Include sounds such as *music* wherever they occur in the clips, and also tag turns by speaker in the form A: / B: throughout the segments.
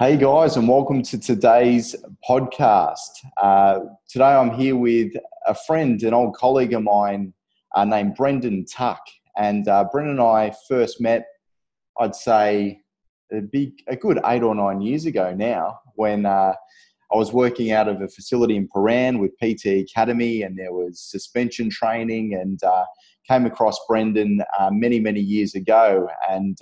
A: Hey guys, and welcome to today's podcast. Uh, today I'm here with a friend, an old colleague of mine uh, named Brendan Tuck. And uh, Brendan and I first met, I'd say, a, big, a good eight or nine years ago now, when uh, I was working out of a facility in Prahran with PT Academy, and there was suspension training, and uh, came across Brendan uh, many, many years ago. And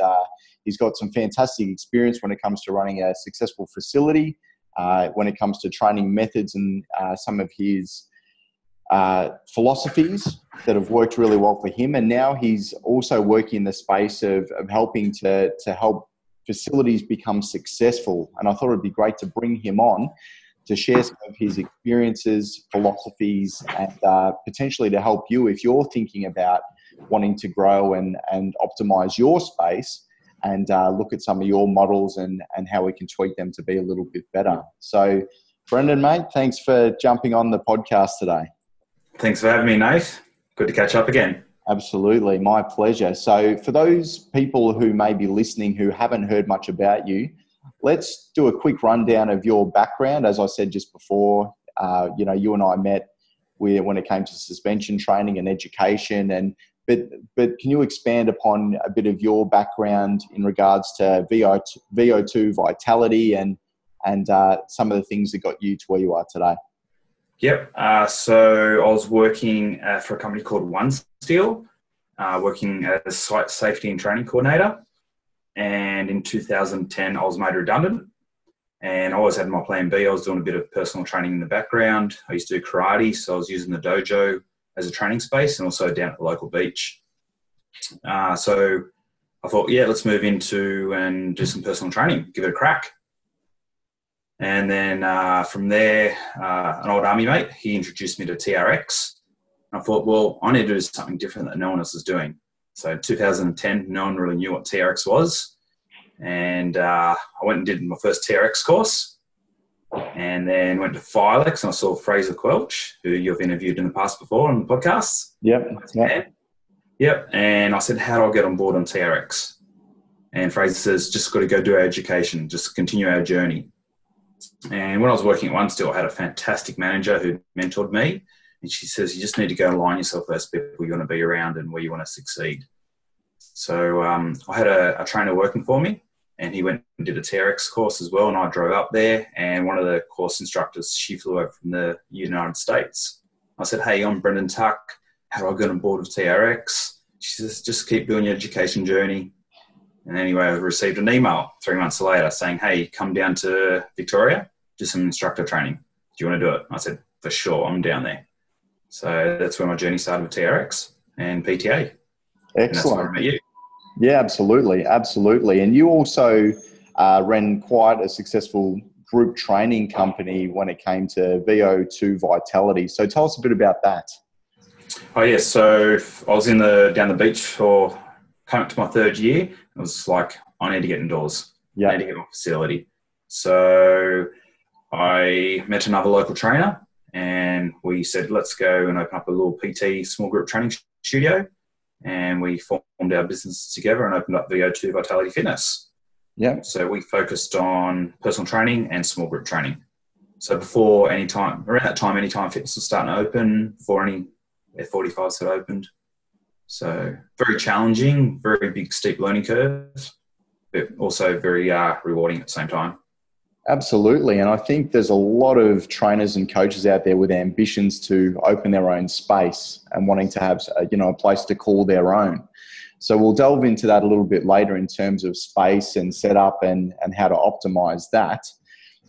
A: He's got some fantastic experience when it comes to running a successful facility, uh, when it comes to training methods and uh, some of his uh, philosophies that have worked really well for him. And now he's also working in the space of, of helping to, to help facilities become successful. And I thought it'd be great to bring him on to share some of his experiences, philosophies, and uh, potentially to help you if you're thinking about wanting to grow and, and optimize your space and uh, look at some of your models and, and how we can tweak them to be a little bit better. So, Brendan, mate, thanks for jumping on the podcast today.
B: Thanks for having me, Nate. Good to catch up again.
A: Absolutely, my pleasure. So, for those people who may be listening who haven't heard much about you, let's do a quick rundown of your background. As I said just before, uh, you know, you and I met when it came to suspension training and education, and but but can you expand upon a bit of your background in regards to VO2, VO2 vitality and and uh, some of the things that got you to where you are today?
B: Yep. Uh, so I was working uh, for a company called One Steel, uh, working as a site safety and training coordinator. And in 2010, I was made redundant. And I always had my plan B. I was doing a bit of personal training in the background. I used to do karate, so I was using the dojo as a training space and also down at the local beach. Uh, so I thought, yeah, let's move into and do some personal training, give it a crack. And then uh, from there, uh, an old army mate, he introduced me to TRX. I thought, well, I need to do something different that no one else is doing. So 2010, no one really knew what TRX was. And uh, I went and did my first TRX course and then went to Filex and I saw Fraser Quelch, who you've interviewed in the past before on the podcast.
A: Yep.
B: Yep. yep. And I said, How do I get on board on TRX? And Fraser says, Just got to go do our education, just continue our journey. And when I was working at One Steel, I had a fantastic manager who mentored me. And she says, You just need to go align yourself with those people you want to be around and where you want to succeed. So um, I had a, a trainer working for me and he went and did a TRX course as well. And I drove up there, and one of the course instructors, she flew over from the United States. I said, "Hey, I'm Brendan Tuck. How do I get on board with TRX?" She says, "Just keep doing your education journey." And anyway, I received an email three months later saying, "Hey, come down to Victoria, do some instructor training. Do you want to do it?" I said, "For sure, I'm down there." So that's where my journey started with TRX and PTA.
A: Excellent. And that's where I met you. Yeah, absolutely, absolutely. And you also uh, ran quite a successful group training company when it came to VO2 Vitality. So tell us a bit about that.
B: Oh yes, so I was in the down the beach for coming up to my third year. It was like I need to get indoors. Yeah, I need to get my facility. So I met another local trainer, and we said let's go and open up a little PT small group training studio and we formed our business together and opened up VO2 Vitality Fitness.
A: Yeah.
B: So we focused on personal training and small group training. So before any time, around that time, Anytime Fitness was starting to open, before any F45s had opened. So very challenging, very big, steep learning curve, but also very uh, rewarding at the same time.
A: Absolutely. And I think there's a lot of trainers and coaches out there with ambitions to open their own space and wanting to have, uh, you know, a place to call their own. So we'll delve into that a little bit later in terms of space and setup and, and how to optimize that.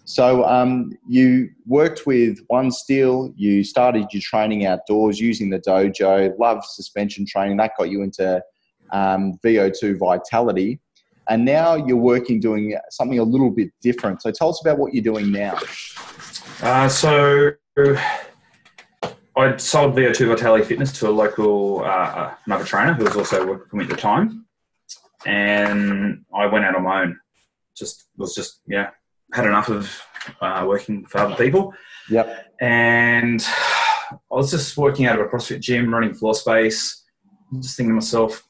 A: So um, you worked with One Steel, you started your training outdoors using the dojo, love suspension training, that got you into um, VO2 Vitality and now you're working doing something a little bit different. So tell us about what you're doing now.
B: Uh, so I sold VO2 Vitality Fitness to a local uh, another trainer who was also working for me at the time, and I went out on my own. Just was just yeah had enough of uh, working for other people.
A: Yep.
B: And I was just working out of a CrossFit gym, running floor space. Just thinking to myself,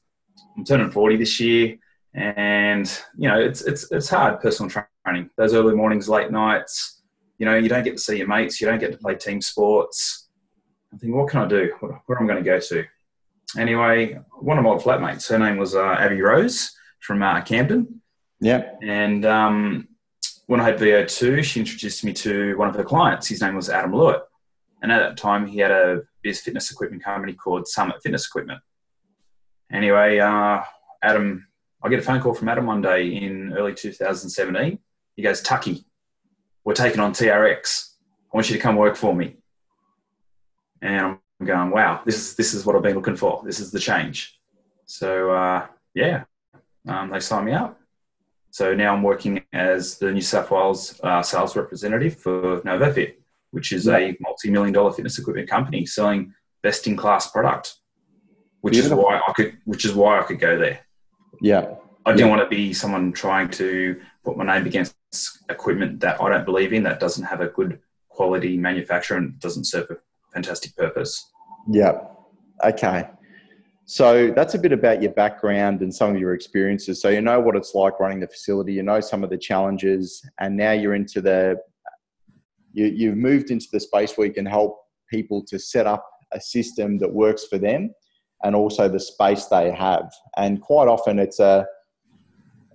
B: I'm turning 40 this year And you know, it's it's it's hard personal training. Those early mornings, late nights. You know, you don't get to see your mates. You don't get to play team sports. I think, what can I do? Where am I going to go to? Anyway, one of my flatmates, her name was uh, Abby Rose from uh, Camden.
A: Yeah.
B: And um, when I had VO2, she introduced me to one of her clients. His name was Adam Lewitt. And at that time, he had a biz fitness equipment company called Summit Fitness Equipment. Anyway, uh, Adam, I get a phone call from Adam one day in early 2017. He goes, Tucky, we're taking on TRX. I want you to come work for me. And I'm going, wow, this is this is what I've been looking for. This is the change. So uh, yeah, um, they signed me up. So now I'm working as the New South Wales uh, sales representative for NovoFit, which is a multi-million dollar fitness equipment company selling best-in-class product. Which Beautiful. is why I could, which is why I could go there.
A: Yeah,
B: I didn't yeah. want to be someone trying to put my name against equipment that I don't believe in, that doesn't have a good quality manufacturer and doesn't serve a fantastic purpose.
A: Yeah. Okay. So that's a bit about your background and some of your experiences. So you know what it's like running the facility, you know some of the challenges, and now you're into the, you, you've moved into the space where you can help people to set up a system that works for them and also the space they have. And quite often it's a,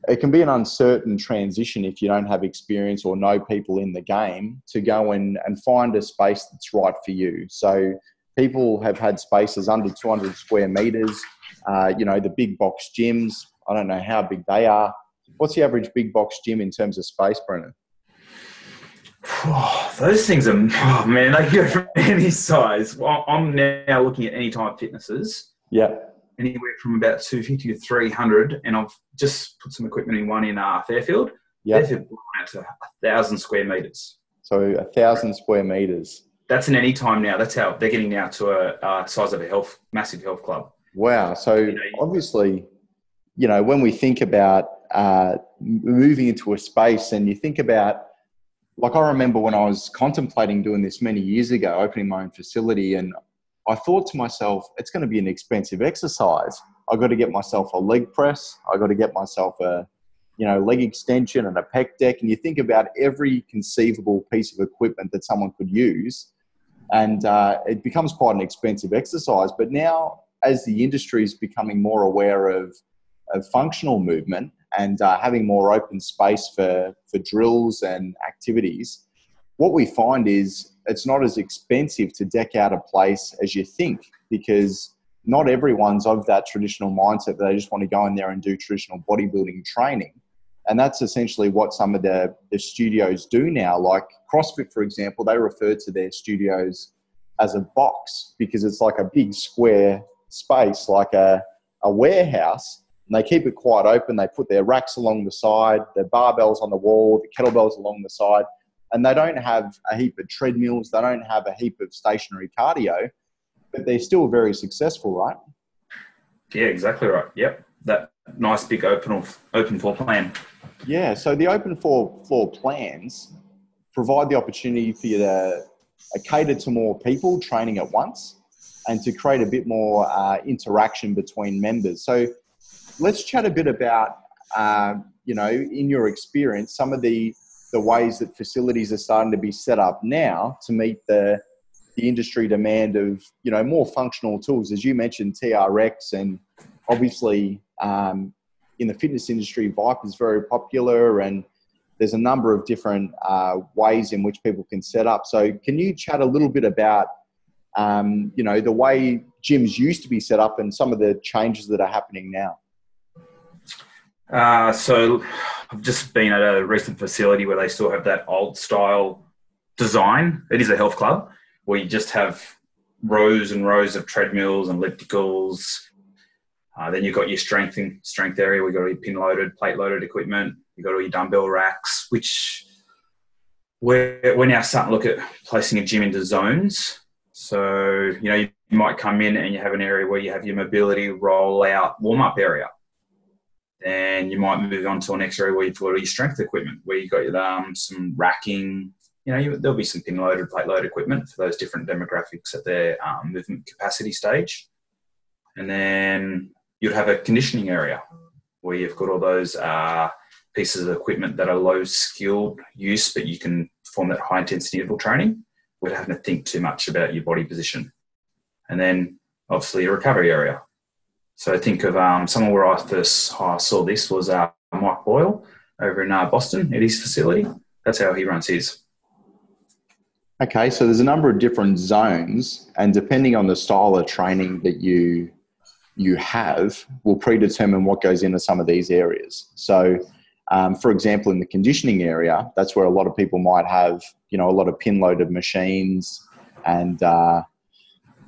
A: it can be an uncertain transition if you don't have experience or know people in the game to go in and find a space that's right for you. So people have had spaces under 200 square meters. Uh, you know, the big box gyms. I don't know how big they are. What's the average big box gym in terms of space, Brendan?
B: Oh, *sighs* those things are, oh man, they go from *laughs* any size. Well, I'm now looking at Anytime Fitnesses.
A: Yeah.
B: Anywhere from about 250 to 300. And I've just put some equipment in one in uh, Fairfield.
A: Yeah.
B: Fairfield out to a thousand square meters.
A: So a thousand square meters
B: that's an time now. That's how they're getting now to a uh, size of a health, massive health club.
A: Wow. So you know, obviously, you know, when we think about uh, moving into a space and you think about, like I remember when I was contemplating doing this many years ago, opening my own facility, and I thought to myself, it's going to be an expensive exercise. I've got to get myself a leg press. I've got to get myself a, you know, leg extension and a pec deck. And you think about every conceivable piece of equipment that someone could use and uh, it becomes quite an expensive exercise. But now, as the industry is becoming more aware of, of functional movement and uh, having more open space for, for drills and activities, what we find is it's not as expensive to deck out a place as you think because not everyone's of that traditional mindset that they just want to go in there and do traditional bodybuilding training. And that's essentially what some of the, the studios do now. Like crossfit for example they refer to their studios as a box because it's like a big square space like a, a warehouse. And they keep it quite open. They put their racks along the side. Their barbells on the wall. The kettlebells along the side and they don't have a heap of treadmills they don't have a heap of stationary cardio but they're still very successful right?
B: Yeah exactly right. Yep. That nice big open open floor plan.
A: Yeah, so the open floor floor plans provide the opportunity for you to uh, cater to more people training at once and to create a bit more uh, interaction between members. So let's chat a bit about, uh, you know, in your experience, some of the the ways that facilities are starting to be set up now to meet the the industry demand of you know more functional tools, as you mentioned, TRX, and obviously um, in the fitness industry, Viper is very popular, and there's a number of different uh, ways in which people can set up. So, can you chat a little bit about, um, you know, the way gyms used to be set up and some of the changes that are happening now?
B: Uh, so, I've just been at a recent facility where they still have that old style design. It is a health club where you just have rows and rows of treadmills and ellipticals uh, then you've got your strength strength area. We've got all your pin loaded, plate loaded equipment. You've got all your dumbbell racks, which we're, we're now starting to look at placing a gym into zones. So, you know, you might come in and you have an area where you have your mobility roll out warm up area. Then you might move on to an next area where you've got all your strength equipment, where you've got um, some racking. You know, you, there'll be some pin loaded, plate loaded equipment for those different demographics at their um, movement capacity stage. And then you'd have a conditioning area where you've got all those uh, pieces of equipment that are low skilled use, but you can perform that high intensity interval training without having to think too much about your body position. And then obviously a recovery area. So think of um, someone where I first I saw this was uh, Mike Boyle over in uh, Boston at his facility. That's how he runs his.
A: Okay, so there's a number of different zones, and depending on the style of training that you you have, will predetermine what goes into some of these areas. So, um, for example, in the conditioning area, that's where a lot of people might have, you know, a lot of pin loaded machines and uh,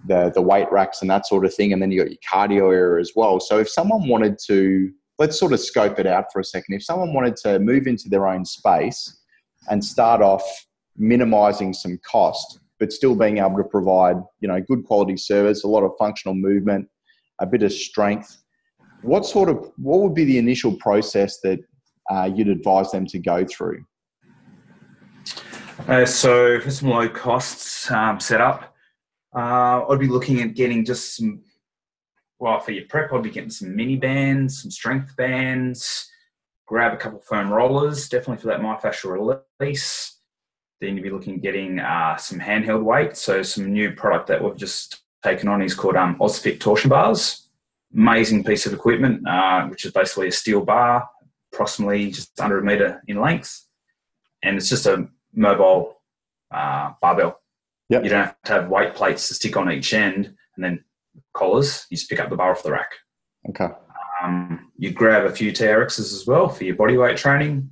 A: the the weight racks and that sort of thing, and then you got your cardio area as well. So, if someone wanted to, let's sort of scope it out for a second. If someone wanted to move into their own space and start off minimizing some cost, but still being able to provide, you know, good quality service, a lot of functional movement, a bit of strength. What sort of what would be the initial process that uh, you'd advise them to go through?
B: Uh, so for some low costs um, setup, uh, I'd be looking at getting just some. Well, for your prep, I'd be getting some mini bands, some strength bands. Grab a couple foam rollers, definitely for that myofascial release then you'd be looking at getting uh, some handheld weight. So some new product that we've just taken on is called um, OzFit torsion bars. Amazing piece of equipment, uh, which is basically a steel bar, approximately just under a meter in length, and it's just a mobile uh, barbell. Yep. You don't have to have weight plates to stick on each end, and then collars. You just pick up the bar off the rack.
A: Okay.
B: Um, you grab a few TRXs as well for your body weight training.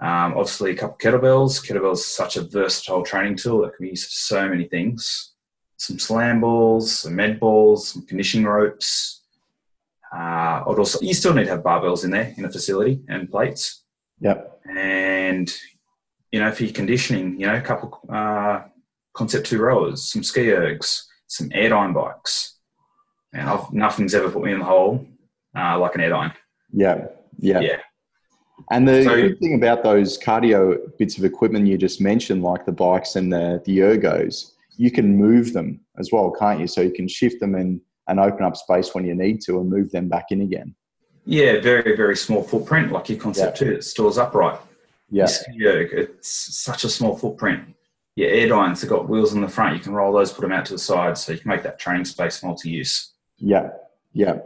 B: Um, obviously, a couple kettlebells. Kettlebells is such a versatile training tool that can be used for so many things. Some slam balls, some med balls, some conditioning ropes. Uh, I'd also you still need to have barbells in there in the facility and plates.
A: Yep.
B: And you know, for your conditioning, you know, a couple uh, concept two rowers, some ski ergs, some airdyne bikes. And I've, nothing's ever put me in the hole uh, like an airdyne.
A: Yeah. Yeah.
B: Yeah.
A: And the so, good thing about those cardio bits of equipment you just mentioned, like the bikes and the, the ergos, you can move them as well, can't you? So you can shift them and, and open up space when you need to and move them back in again.
B: Yeah, very, very small footprint, like your Concept yeah. 2, it stores upright.
A: Yeah.
B: It's such a small footprint. Your air airdynes have got wheels on the front. You can roll those, put them out to the side, so you can make that training space multi-use.
A: Yeah, yeah.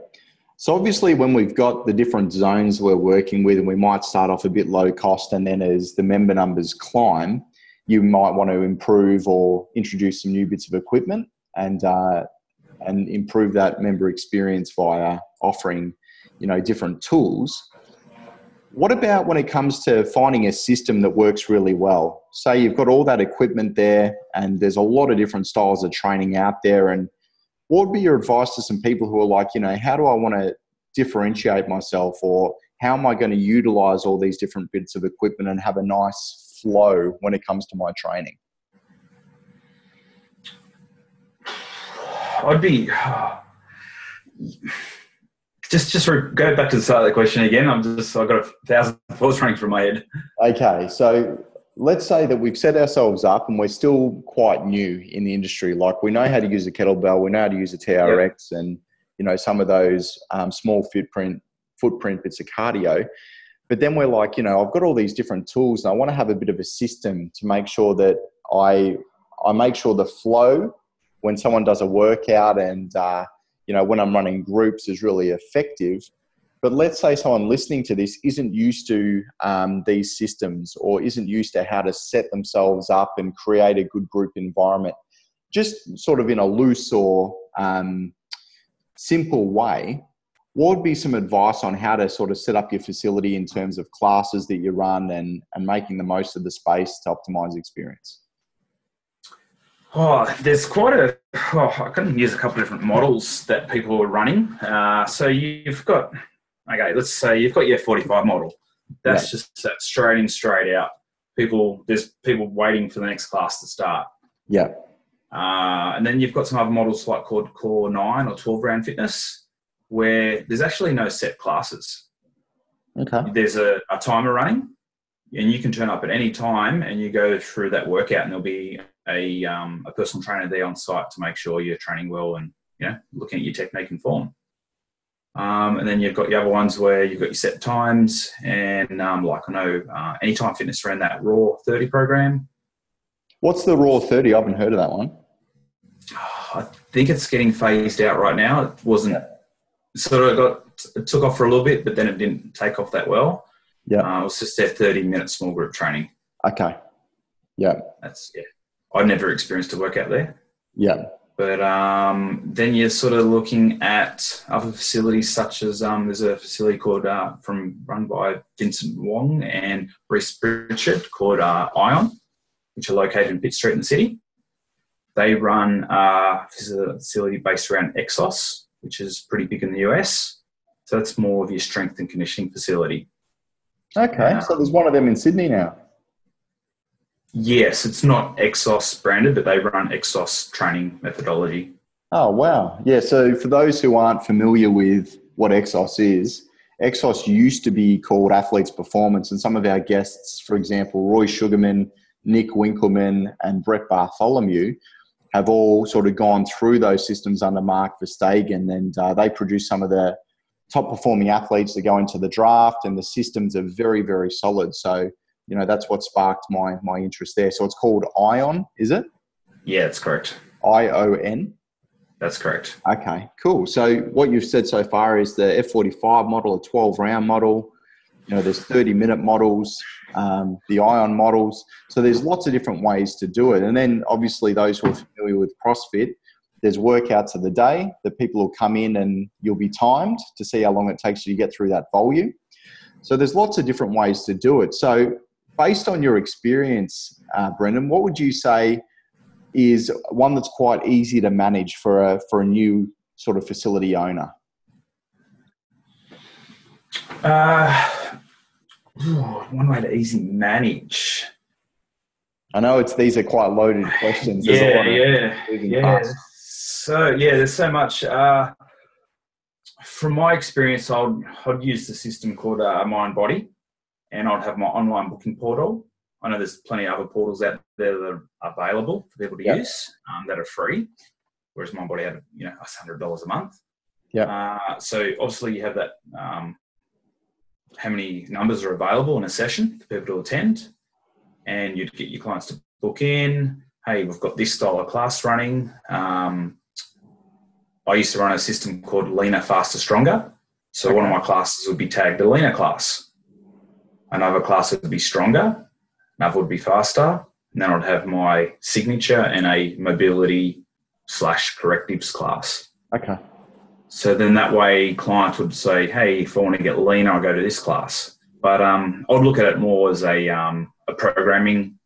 A: So obviously, when we've got the different zones we're working with, and we might start off a bit low cost, and then as the member numbers climb, you might want to improve or introduce some new bits of equipment and uh, and improve that member experience via offering, you know, different tools. What about when it comes to finding a system that works really well? Say you've got all that equipment there, and there's a lot of different styles of training out there, and what would be your advice to some people who are like, you know, how do I want to differentiate myself or how am I going to utilize all these different bits of equipment and have a nice flow when it comes to my training?
B: I'd be just just go back to the start of the question again. I'm just I've got a thousand *laughs* thoughts running through my head.
A: Okay, so let's say that we've set ourselves up and we're still quite new in the industry. Like we know how to use a kettlebell, we know how to use a TRX, yep. and you know some of those um, small footprint footprint bits of cardio. But then we're like, you know, I've got all these different tools, and I want to have a bit of a system to make sure that I I make sure the flow when someone does a workout and uh, you know when I'm running groups is really effective but let's say someone listening to this isn't used to um, these systems or isn't used to how to set themselves up and create a good group environment, just sort of in a loose or um, simple way, what would be some advice on how to sort of set up your facility in terms of classes that you run and, and making the most of the space to optimize experience?
B: Oh, there's quite a. Oh, I can use a couple of different models that people are running. Uh, so you've got okay, let's say you've got your 45 model. That's yeah. just that straight in, straight out. People, there's people waiting for the next class to start.
A: Yeah.
B: Uh, and then you've got some other models like called Core 9 or 12 round fitness, where there's actually no set classes.
A: Okay.
B: There's a, a timer running, and you can turn up at any time and you go through that workout, and there'll be a, um, a personal trainer there on site to make sure you're training well and you know looking at your technique and form. Um, and then you've got the other ones where you've got your set times, and um, like I know, uh, Anytime Fitness ran that Raw 30 program.
A: What's the Raw 30? I haven't heard of that one.
B: I think it's getting phased out right now. It wasn't sort of got it took off for a little bit, but then it didn't take off that well.
A: Yeah,
B: uh, it was just their 30 minute small group training.
A: Okay. Yeah.
B: That's yeah. I never experienced a workout there.
A: Yeah.
B: But um, then you're sort of looking at other facilities such as um, there's a facility called uh, from run by Vincent Wong and Reese Pritchard called uh, Ion, which are located in Pitt Street in the city. They run a facility based around Exos, which is pretty big in the US. So that's more of your strength and conditioning facility.
A: Okay, um, so there's one of them in Sydney now.
B: Yes, it's not Exos branded, but they run Exos training methodology.
A: Oh, wow. Yeah, so for those who aren't familiar with what Exos is, Exos used to be called Athletes Performance, and some of our guests, for example, Roy Sugarman, Nick Winkelman, and Brett Bartholomew, have all sort of gone through those systems under Mark Verstegen, and uh, they produce some of the top performing athletes that go into the draft, and the systems are very, very solid. So you know that's what sparked my my interest there. So it's called Ion, is it?
B: Yeah, that's correct.
A: I O N.
B: That's correct.
A: Okay, cool. So what you've said so far is the F45 model, a 12 round model. You know, there's 30 minute models, um, the Ion models. So there's lots of different ways to do it. And then obviously those who are familiar with CrossFit, there's workouts of the day that people will come in and you'll be timed to see how long it takes you to get through that volume. So there's lots of different ways to do it. So based on your experience, uh, Brendan, what would you say is one that's quite easy to manage for a for a new sort of facility owner?
B: Uh, one way to easy manage.
A: I know it's these are quite loaded questions.
B: There's yeah, yeah, yeah. Parts. So yeah, there's so much. Uh, from my experience, I'd I'd use the system called uh, Mind Body and I'd have my online booking portal. I know there's plenty of other portals out there that are available for people to yep. use um, that are free, whereas MindBody had you know hundred dollars a month.
A: Yeah.
B: Uh, so obviously you have that um, how many numbers are available in a session for people to attend, and you'd get your clients to book in. Hey, we've got this style of class running. Um, I used to run a system called Leaner, Faster, Stronger. So okay. one of my classes would be tagged a leaner class another class would be stronger, another would be faster, and then I'd have my signature and a mobility slash correctives class.
A: Okay.
B: So then that way clients would say, hey, if I want to get leaner, I'll go to this class. But um, I'd look at it more as a, um, a programming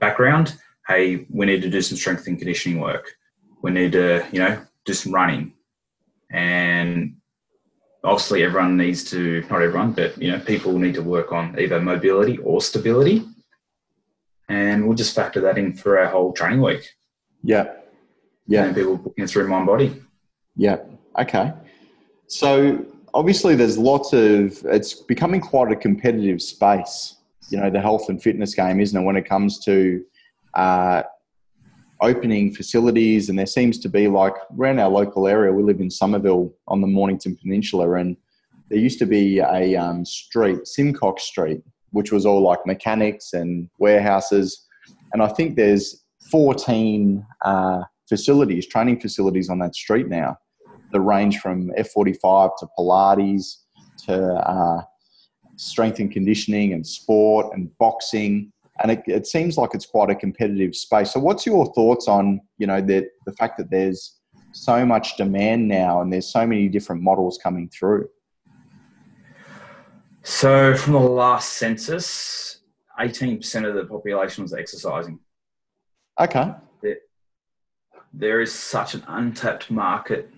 B: background. Hey, we need to do some strength and conditioning work. We need to, you know, do some running. And obviously everyone needs to not everyone but you know people need to work on either mobility or stability. And we'll just factor that in for our whole training week.
A: Yeah. Yeah.
B: And people booking through Mindbody
A: yeah. Okay. So obviously there's lots of it's becoming quite a competitive space you know the health and fitness game isn't it when it comes to uh, opening facilities, and there seems to be like around our local area. We live in Somerville on the Mornington Peninsula, and there used to be a um, street, Simcox Street, which was all like mechanics and warehouses. And I think there's 14 uh, facilities, training facilities on that street now that range from F45 to Pilates to uh, strength and conditioning and sport and boxing and it, it, seems like it's quite a competitive space. So, what's your thoughts on you know the the fact that there's so much demand now and there's so many different models coming through?
B: So, from the last census, eighteen percent of the population was exercising.
A: Okay.
B: There, there is such an untapped market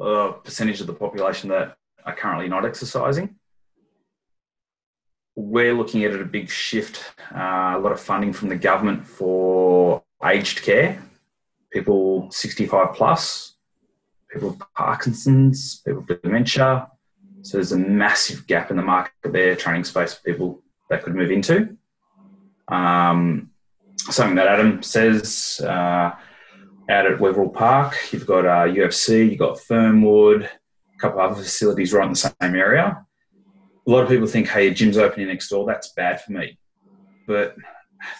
B: uh, percentage of the population that are currently not exercising we're looking at a big shift, uh, a lot of funding from the government for aged care, people 65 plus, people with Parkinson's, people with dementia. So there's a massive gap in the market there, training space for people that could move into. Um, something that Adam says uh, out at Wetherill Park, you've got uh, UFC, you've got Fernwood, couple of other facilities right in the same area. A lot of people think, hey, a gym's opening next door, that's bad for me. But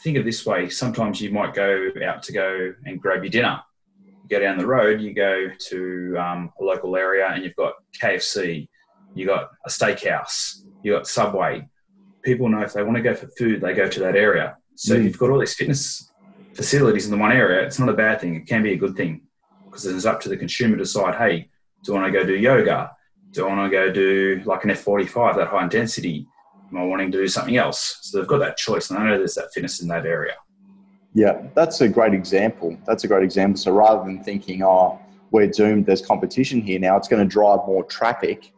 B: think of this way sometimes you might go out to go and grab your dinner. You go down the road, you go to um, a local area, and you've got KFC, you got a steakhouse, you got Subway. People know if they want to go for food, they go to that area. So mm. if you've got all these fitness facilities in the one area, it's not a bad thing. It can be a good thing because it's up to the consumer to decide, hey, do I want to go do yoga? Do I want to go do like an F45, that high intensity? Am I wanting to do something else? So they've got that choice, and I know there's that fitness in that area.
A: Yeah, that's a great example. That's a great example. So rather than thinking, oh, we're doomed, there's competition here now, it's going to drive more traffic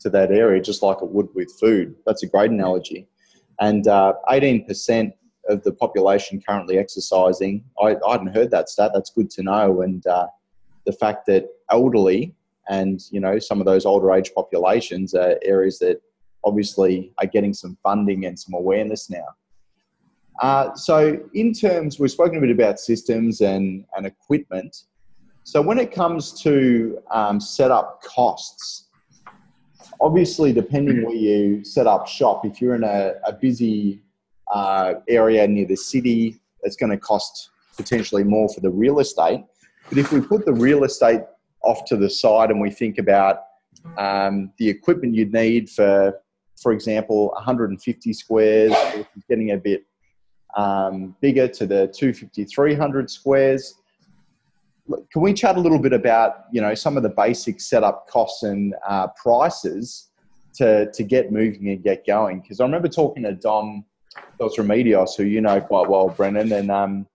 A: to that area, just like it would with food. That's a great analogy. And uh, 18% of the population currently exercising. I, I hadn't heard that stat. That's good to know. And uh, the fact that elderly and you know some of those older age populations are areas that obviously are getting some funding and some awareness now. Uh, so, in terms, we've spoken a bit about systems and, and equipment. So, when it comes to um, setup costs, obviously, depending where you set up shop, if you're in a, a busy uh, area near the city, it's going to cost potentially more for the real estate. But if we put the real estate off to the side and we think about um, the equipment you'd need for, for example, 150 squares, getting a bit um, bigger to the 250, 300 squares. Can we chat a little bit about you know some of the basic setup costs and uh, prices to to get moving and get going? Because I remember talking to Dom Dos Remedios, who you know quite well, Brendan, and um,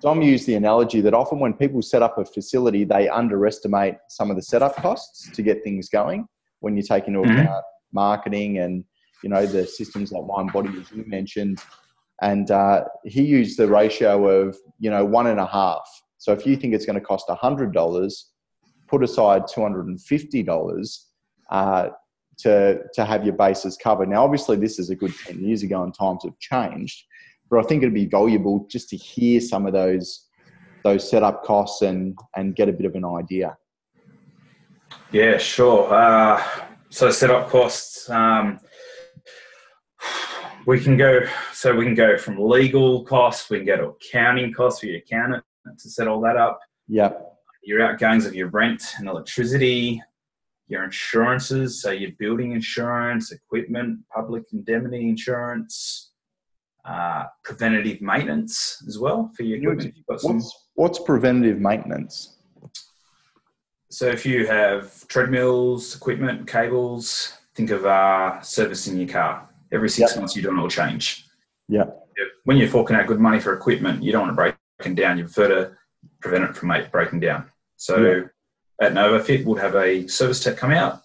A: Dom used the analogy that often when people set up a facility, they underestimate some of the setup costs to get things going. When you take into mm-hmm. account marketing and you know the systems like Mindbody, as you mentioned, and uh, he used the ratio of you know one and a half. So if you think it's going to cost hundred dollars, put aside two hundred and fifty dollars uh, to to have your bases covered. Now, obviously, this is a good ten years ago, and times have changed but I think it'd be valuable just to hear some of those those setup costs and and get a bit of an idea.
B: Yeah, sure. Uh, so setup costs. Um, we can go. So we can go from legal costs. We can go to accounting costs for your accountant to set all that up.
A: Yeah.
B: Your outgoings of your rent and electricity, your insurances, so your building insurance, equipment, public indemnity insurance, uh, preventative maintenance as well for your equipment.
A: What's, some... what's preventative maintenance?
B: So if you have treadmills, equipment, cables, think of uh, servicing your car. Every six yep. months you do an oil change.
A: Yeah.
B: When you're forking out good money for equipment, you don't want to break it down. You prefer to prevent it from breaking down. So yep. at NovoFit, we'll have a service tech come out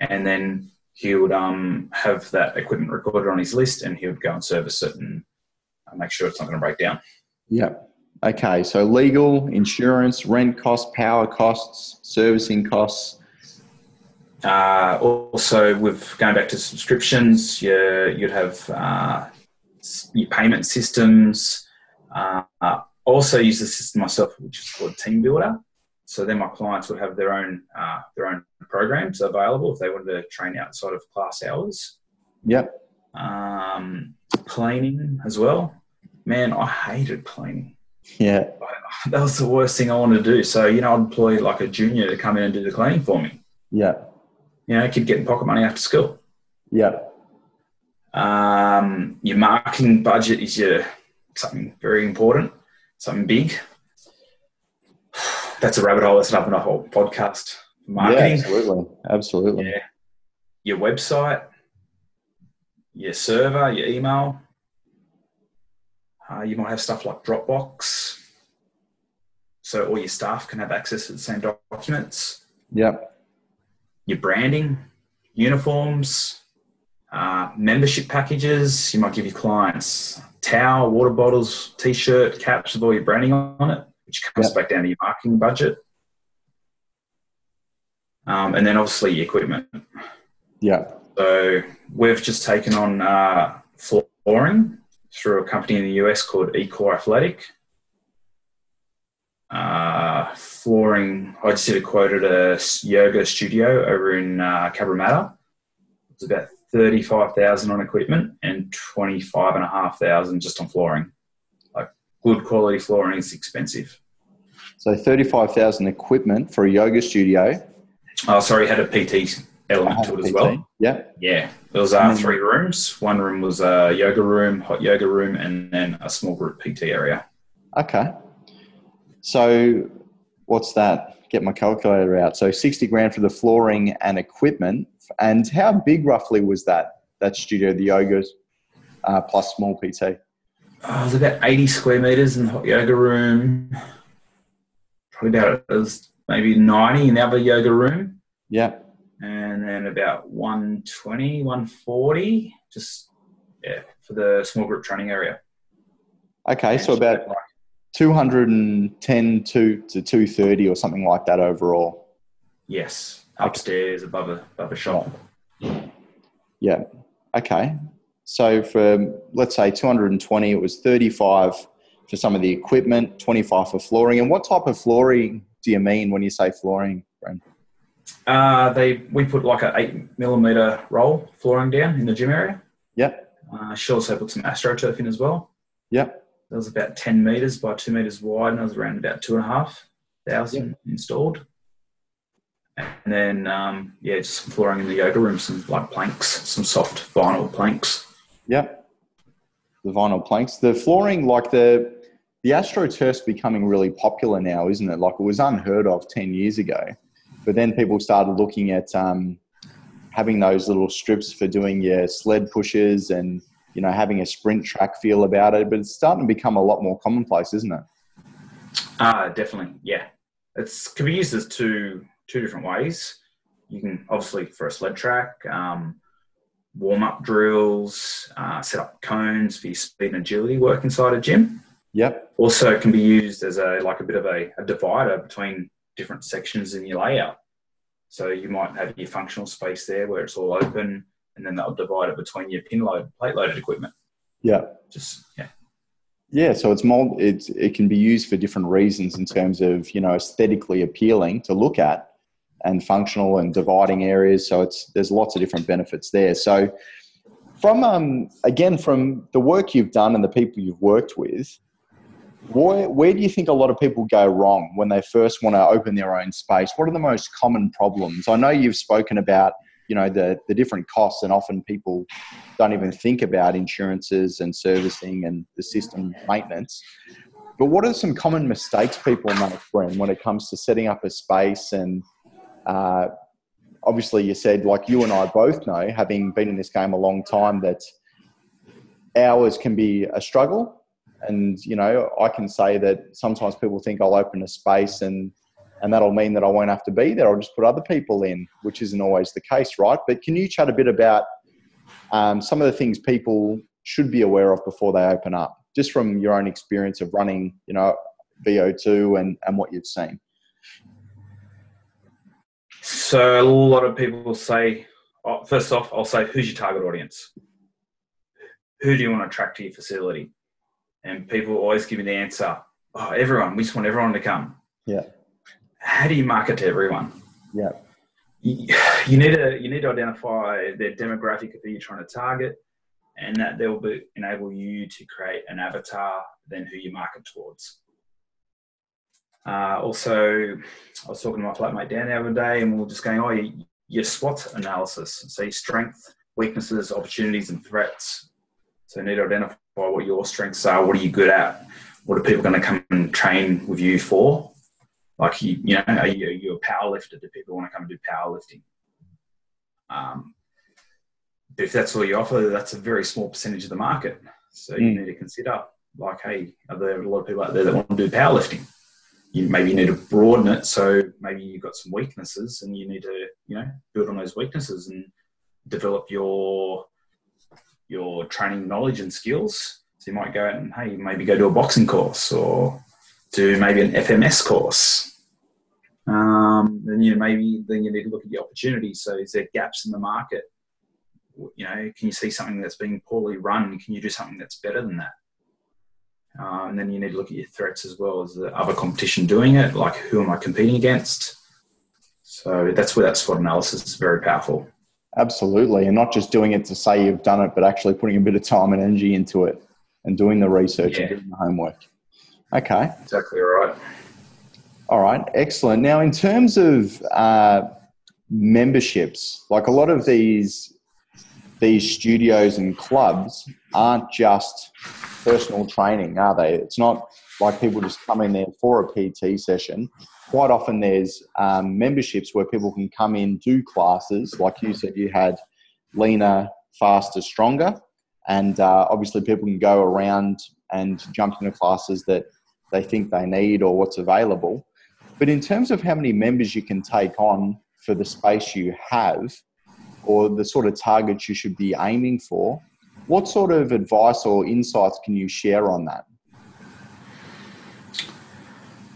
B: and then he would um, have that equipment recorded on his list and he would go and service it and uh, make sure it's not going to break down.
A: Yeah. Okay. So legal, insurance, rent costs, power costs, servicing costs.
B: Uh, also, with going back to subscriptions, you, you'd have uh, your payment systems. Uh, also, use the system myself, which is called TeamBuildr. So then my clients would have their own uh, their own programs available if they wanted to train outside of class hours.
A: Yep.
B: Um, cleaning as well. Man, I hated cleaning.
A: Yeah. *laughs*
B: That was the worst thing I wanted to do. So, you know, I'd employ like a junior to come in and do the cleaning for me.
A: Yeah.
B: You know, kid getting pocket money after school.
A: Yeah.
B: Um, your marketing budget is your something very important, something big that's a rabbit hole. That's up in a whole podcast. Marketing.
A: Yeah, absolutely. Absolutely.
B: Yeah. Your website, your server, your email. Uh, you might have stuff like Dropbox. So all your staff can have access to the same documents.
A: Yep.
B: Your branding, uniforms, uh, membership packages. You might give your clients towel, water bottles, t-shirt, caps with all your branding on it which comes yep. back down to your marketing budget. Um, and then obviously equipment.
A: Yeah.
B: So we've just taken on uh, flooring through a company in the US called Ecore Athletic. uh, flooring. I just did a quote at a yoga studio over in uh, Cabramatta. It's about thirty-five thousand on equipment and twenty-five and a half thousand just on flooring. Good quality flooring is expensive.
A: So thirty-five thousand equipment for a yoga studio.
B: Oh, sorry, had a PT element to it as PT. well.
A: Yeah,
B: yeah. There was uh, three rooms. One room was a yoga room, hot yoga room, and then a small group PT area.
A: Okay. So, what's that? Get my calculator out. So, sixty grand for the flooring and equipment. And how big roughly was that that studio, the yoga uh, plus small PT? Oh,
B: it was about eighty square meters in the hot yoga room. Probably about it was maybe ninety in the other yoga room.
A: Yeah.
B: And then about 120, 140, just yeah, for the small group training area.
A: Okay, so about 210 to, to 230 or something like that overall.
B: Yes, upstairs above a above a shop.
A: Yeah. Okay. So for let's say 220, it was 35 for some of the equipment, 25 for flooring. And what type of flooring do you mean when you say flooring, Brent?
B: Uh, they we put like an eight millimeter roll flooring down in the gym area.
A: Yep.
B: Uh, she also put some astroturf in as well.
A: Yep.
B: It was about 10 meters by two meters wide, and it was around about two and a half thousand installed. And then, um, yeah, just some flooring in the yoga room, some like planks, some soft vinyl planks.
A: Yep. The vinyl planks. The flooring, like the the AstroTurf's becoming really popular now, isn't it? Like it was unheard of 10 years ago. But then people started looking at um, having those little strips for doing your sled pushes and you know, having a sprint track feel about it, but it's starting to become a lot more commonplace, isn't it?
B: Uh, definitely, yeah. It's can be used as two two different ways. You can obviously for a sled track, um, warm up drills, uh, set up cones for your speed and agility work inside a gym.
A: Yep.
B: Also, can be used as a like a bit of a, a divider between different sections in your layout. So you might have your functional space there where it's all open and then that'll divide it between your pin load, plate loaded equipment.
A: Yeah.
B: Just yeah.
A: Yeah, so it's more it's it can be used for different reasons in terms of you know aesthetically appealing to look at and functional and dividing areas. So it's there's lots of different benefits there. So from um, again from the work you've done and the people you've worked with, where, where do you think a lot of people go wrong when they first want to open their own space? What are the most common problems? I know you've spoken about you know the the different costs and often people don't even think about insurances and servicing and the system maintenance but what are some common mistakes people make Bren, when it comes to setting up a space and uh, obviously you said like you and i both know having been in this game a long time that hours can be a struggle and you know i can say that sometimes people think i'll open a space and and that'll mean that I won't have to be there. I'll just put other people in, which isn't always the case, right? But can you chat a bit about um, some of the things people should be aware of before they open up, just from your own experience of running, you know, VO2 and, and what you've seen?
B: So a lot of people say, oh, first off, I'll say, who's your target audience? Who do you want to attract to your facility? And people always give me the answer, oh, everyone. We just want everyone to come.
A: Yeah
B: how do you market to everyone?
A: Yeah.
B: You, you need to you need to identify their demographic of who you're trying to target, and that they will be, enable you to create an avatar then who you market towards. Uh, also, I was talking to my flatmate Dan the other day, and we were just going, "Oh, your, your SWOT analysis, so your strength, weaknesses, opportunities, and threats." So you need to identify what your strengths are. What are you good at? What are people going to come and train with you for? Like, you, you know, are you, are you a power lifter? Do people want to come and do powerlifting? Um, if that's all you offer, that's a very small percentage of the market. So you mm. need to consider, like, hey, are there a lot of people out there that want to do powerlifting? You maybe need to broaden it. So maybe you've got some weaknesses, and you need to, you know, build on those weaknesses and develop your your training knowledge and skills. So you might go out and hey, maybe go to a boxing course or do maybe an FMS course um, then you know, maybe then you need to look at the opportunities. So is there gaps in the market? You know, can you see something that's being poorly run? Can you do something that's better than that? Uh, and then you need to look at your threats as well as the other competition doing it, like who am I competing against? So that's where that SWOT analysis is very powerful.
A: Absolutely. And not just doing it to say you've done it, but actually putting a bit of time and energy into it and doing the research yeah. and doing the homework. Okay.
B: Exactly right.
A: All right. Excellent. Now, in terms of uh, memberships, like a lot of these these studios and clubs aren't just personal training, are they? It's not like people just come in there for a PT session. Quite often, there's um, memberships where people can come in, do classes. Like you said, you had leaner, faster, stronger. And uh, obviously, people can go around and jump into classes that they think they need or what's available. But in terms of how many members you can take on for the space you have, or the sort of targets you should be aiming for. What sort of advice or insights can you share on that?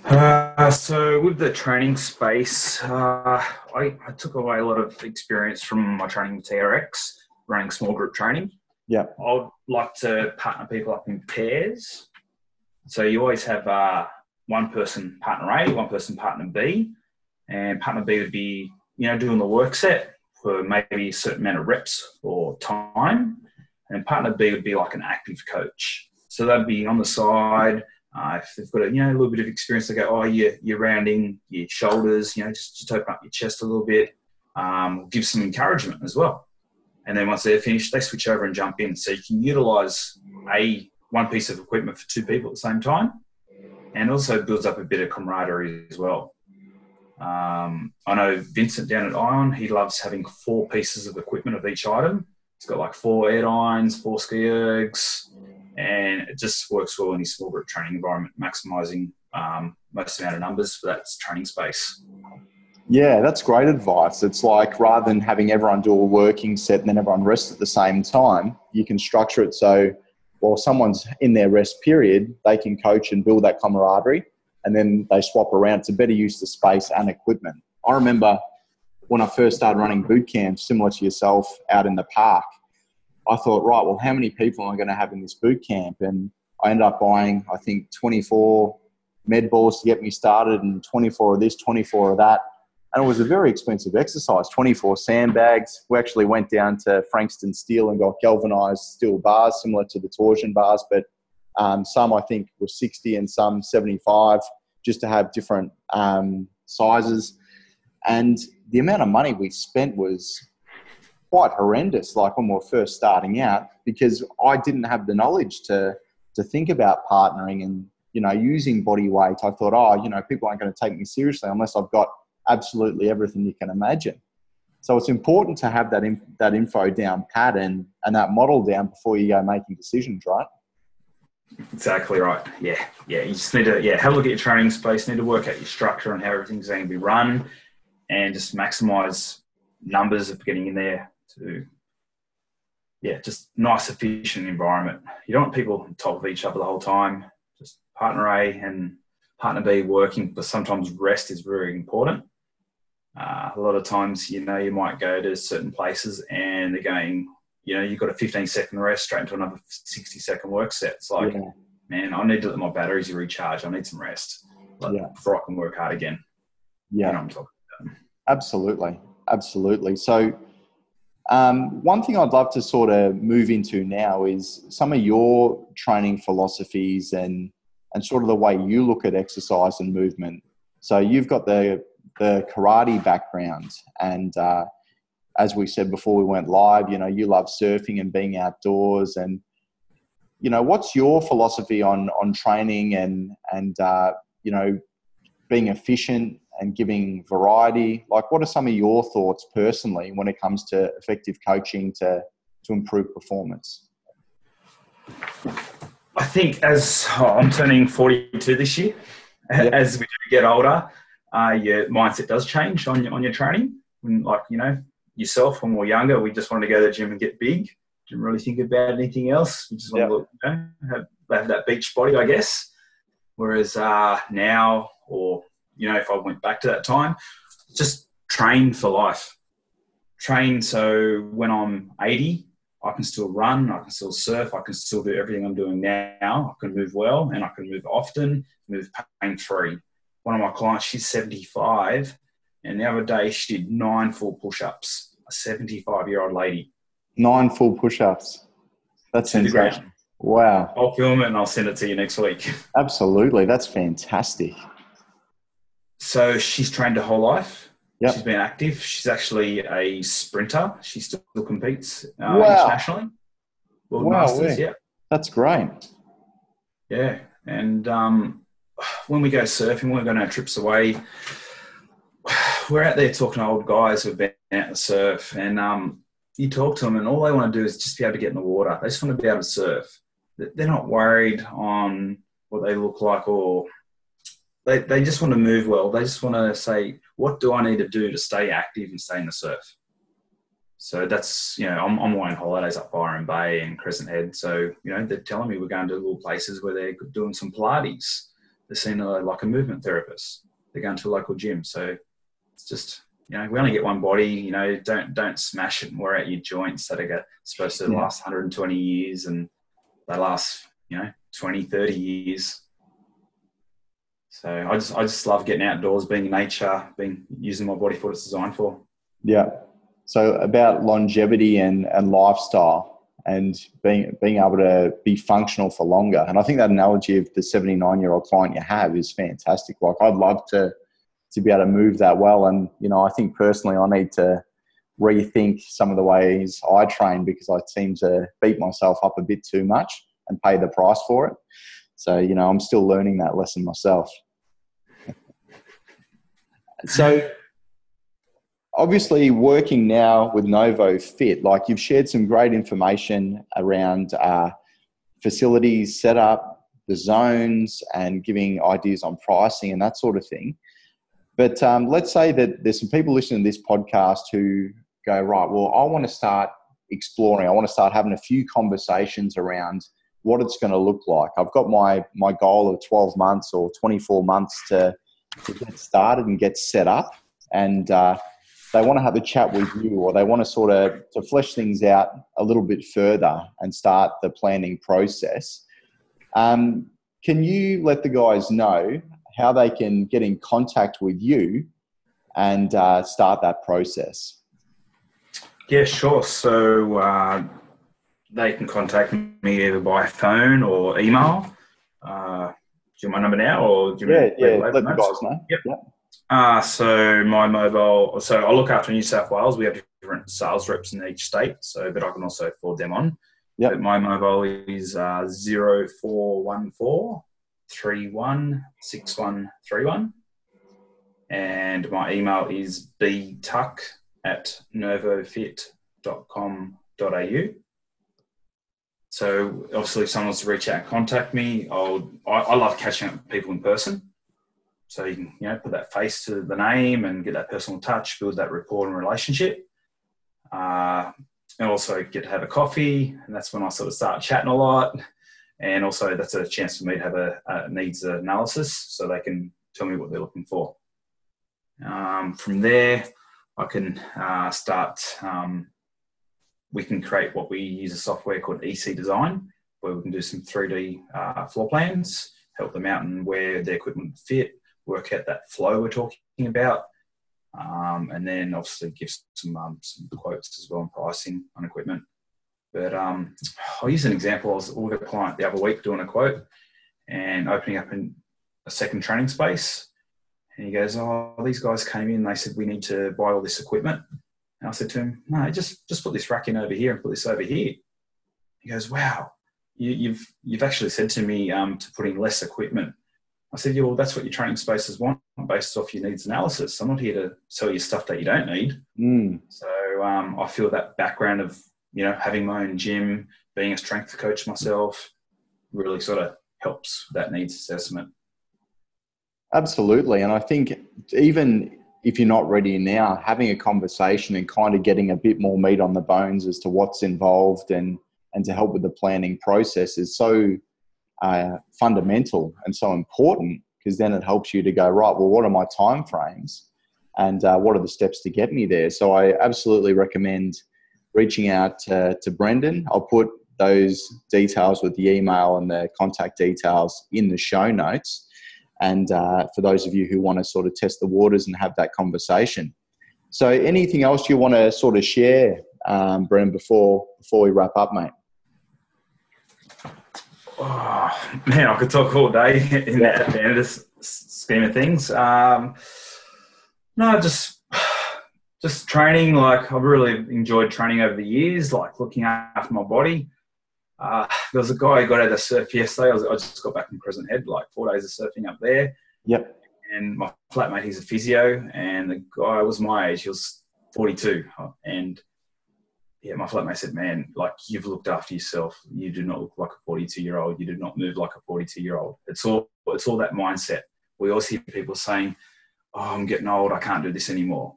B: Uh, so with the training space, uh, I, I, took away a lot of experience from my training with TRX, running small group training.
A: Yeah,
B: I'd like to partner people up in pairs. So you always have uh, one person partner A, one person partner B, and partner B would be you know doing the work set, for maybe a certain amount of reps or time. And partner B would be like an active coach. So they'd be on the side. Uh, if they've got a you know a little bit of experience, they go, oh, you're, you're rounding your shoulders, you know, just, just open up your chest a little bit. Um, give some encouragement as well. And then once they're finished, they switch over and jump in. So you can utilize a one piece of equipment for two people at the same time, and also builds up a bit of camaraderie as well. Um, I know Vincent down at Ion, he loves having four pieces of equipment of each item. He's got like four AirRunners, four ski ergs, and it just works well in his small group training environment, maximizing um, most amount of numbers for that training space.
A: Yeah, that's great advice. It's like rather than having everyone do a working set and then everyone rest at the same time, you can structure it so while someone's in their rest period, they can coach and build that camaraderie and then they swap around. It's a better use of space and equipment. I remember when I first started running boot camps, similar to yourself, out in the park. I thought, right, well, how many people am I going to have in this boot camp? And I ended up buying, I think, 24 med balls to get me started, and 24 of this, 24 of that. And it was a very expensive exercise 24 sandbags. We actually went down to Frankston Steel and got galvanized steel bars, similar to the torsion bars, but um, some I think were 60 and some 75, just to have different um, sizes. And the amount of money we spent was quite horrendous, like when we were first starting out, because I didn't have the knowledge to to think about partnering and you know using body weight. I thought, oh, you know, people aren't going to take me seriously unless I've got absolutely everything you can imagine. So it's important to have that that info down pat and, and that model down before you go making decisions, right?
B: Exactly right. Yeah, yeah. You just need to yeah have a look at your training space. Need to work out your structure and how everything's going to be run, and just maximize numbers of getting in there to yeah, just nice efficient environment. You don't want people on top of each other the whole time. Just partner A and partner B working, but sometimes rest is very important. Uh, a lot of times, you know, you might go to certain places and they're going, you know, you've got a 15 second rest straight into another 60 second work set. It's like, yeah. man, I need to let my batteries recharge. I need some rest yeah. before I can work hard again.
A: Yeah. You know I'm talking. Absolutely. Absolutely. So, um, one thing I'd love to sort of move into now is some of your training philosophies and, and sort of the way you look at exercise and movement. So, you've got the, the karate background and, uh, as we said before we went live, you know, you love surfing and being outdoors. And, you know, what's your philosophy on, on training and, and uh, you know, being efficient and giving variety? Like, what are some of your thoughts personally when it comes to effective coaching to, to improve performance?
B: I think as oh, I'm turning 42 this year, yep. as we get older, uh, your mindset does change on your, on your training. When, like, you know, yourself when we were younger, we just wanted to go to the gym and get big. Didn't really think about anything else. We just wanted to look, you know, have, have, that beach body, I guess. Whereas uh, now, or you know, if I went back to that time, just train for life. Train so when I'm 80, I can still run, I can still surf, I can still do everything I'm doing now. I can move well and I can move often, move pain free. One of my clients, she's 75, and the other day she did nine full push ups, a 75 year old lady.
A: Nine full push ups. That's sensational. Wow.
B: I'll film it and I'll send it to you next week. *laughs*
A: Absolutely. That's fantastic.
B: So she's trained her whole life.
A: Yep.
B: She's been active. She's actually a sprinter. She still competes uh,
A: Wow.
B: internationally. World
A: Wow,
B: Masters,
A: yeah. That's great.
B: Yeah. And um, when we go surfing, when we're going on our trips away, we're out there talking to old guys who've been out to surf, and um, you talk to them, and all they want to do is just be able to get in the water. They just want to be able to surf. They're not worried on what they look like, or they, they just want to move well. They just want to say, what do I need to do to stay active and stay in the surf? So that's, you know, I'm, I'm away on holidays up Byron Bay and Crescent Head. So, you know, they're telling me we're going to little places where they're doing some Pilates. They're seeing a, like a movement therapist. They're going to a local gym. So it's just, you know, we only get one body, you know, don't, don't smash it and wear out your joints that are supposed to last 120 years and they last, you know, 20, 30 years. So I just, I just love getting outdoors, being in nature, being, using my body for what it's designed for.
A: Yeah. So about longevity and, and lifestyle and being being able to be functional for longer. And I think that analogy of the 79 year old client you have is fantastic. Like I'd love to to be able to move that well. And you know, I think personally I need to rethink some of the ways I train because I seem to beat myself up a bit too much and pay the price for it. So, you know, I'm still learning that lesson myself. So obviously working now with NovoFit, like you've shared some great information around uh, facilities set up, the zones, and giving ideas on pricing and that sort of thing. But um, let's say that there's some people listening to this podcast who go, right, well, I want to start exploring. I want to start having a few conversations around what it's going to look like. I've got my my goal of 12 months or 24 months to, to get started and get set up. And uh, they want to have a chat with you or they want to sort of to flesh things out a little bit further and start the planning process um, can you let the guys know how they can get in contact with you and uh, start that process
B: Yeah, sure. So uh, they can contact me either by phone or email. Do you want my number now, or do you
A: yeah
B: want me to
A: yeah let
B: the
A: guys know
B: Yep.
A: Yep.
B: Uh, so my mobile. So I look after New South Wales. We have different sales reps in each state, so but I can also forward them on.
A: Yep.
B: But my mobile is uh, zero four one four three one six one three one, and my email is btuck at novofit.com.au. So obviously, if someone wants to reach out and contact me, I'll, I, I love catching up with people in person. So you can you know put that face to the name and get that personal touch, build that rapport and relationship, uh, and also get to have a coffee. And that's when I sort of start chatting a lot. And also that's a chance for me to have a, a needs analysis, so they can tell me what they're looking for. Um, from there, I can uh, start. Um, we can create what we use a software called EC Design, where we can do some 3D uh, floor plans, help them out and where the equipment fit, work out that flow we're talking about, um, and then obviously give some um, some quotes as well on pricing on equipment. But um, I'll use an example. I was with a client the other week doing a quote and opening up in a second training space. And he goes, "Oh, these guys came in. They said we need to buy all this equipment." And I said to him, "No, just just put this rack in over here and put this over here." He goes, "Wow, you, you've you've actually said to me um, to put in less equipment." I said, "Yeah, well, that's what your training spaces want, based off your needs analysis. I'm not here to sell you stuff that you don't need."
A: mm,
B: So um, I feel that background of you know having my own gym, being a strength coach myself, really sort of helps that needs assessment.
A: absolutely and i think even if you're not ready now having a conversation and kind of getting a bit more meat on the bones as to what's involved and and to help with the planning process is so uh, fundamental and so important because then it helps you to go right well what are my time frames and uh, what are the steps to get me there so i absolutely recommend reaching out to, to Brendan. I'll put those details with the email and the contact details in the show notes. And uh, for those of you who want to sort of test the waters and have that conversation. So, anything else you want to sort of share, um, before before we wrap up, mate?
B: Oh, *sighs* man, I could talk all day *laughs* in the end this scheme of things. Um, no, just *sighs* just training. Like I've really enjoyed training over the years, like looking after my body. Uh, there was a guy who got out of the surf yesterday. I, was, I just got back from Crescent Head, like four days of surfing up there.
A: Yep.
B: And my flatmate, he's a physio, and the guy was my age. He was 42, and yeah, my flatmate said, "Man, like you've looked after yourself. You do not look like a 42 year old. You do not move like a 42 year old. It's all it's all that mindset. We always hear people saying, "Oh, I'm getting old. I can't do this anymore."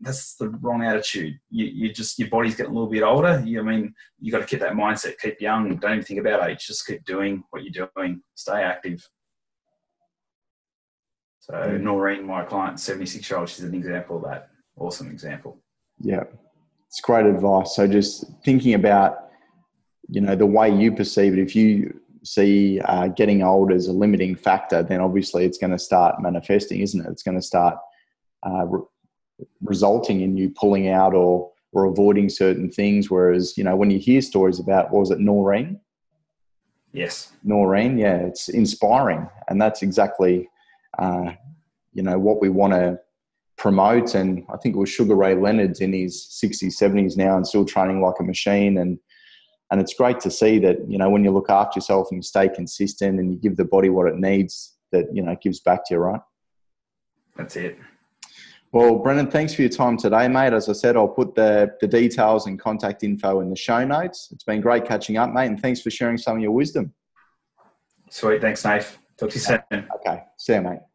B: That's the wrong attitude. You, you just your body's getting a little bit older. You, I mean, you got to keep that mindset. Keep young. Don't even think about age. Just keep doing what you're doing. Stay active. So mm. Noreen, my client, 76 year old, she's an example of that. Awesome example.
A: Yeah it's great advice. So just thinking about, you know, the way you perceive it. If you see uh, getting old as a limiting factor, then obviously it's going to start manifesting, isn't it? It's going to start uh, re- resulting in you pulling out or or avoiding certain things. Whereas, you know, when you hear stories about, what was it, Noreen?
B: Yes.
A: Noreen, yeah, it's inspiring. And that's exactly, uh, you know, what we want to promote. And I think it was Sugar Ray Leonard's in his 60s, 70s now and still training like a machine. And and it's great to see that you know when you look after yourself and you stay consistent and you give the body what it needs, that you know it gives back to you, right?
B: That's it.
A: Well, Brendan, thanks for your time today, mate. As I said, I'll put the, the details and contact info in the show notes. It's been great catching up, mate, and thanks for sharing some of your wisdom.
B: Sweet. Thanks, Nate. Talk to you soon.
A: Okay. See you, mate.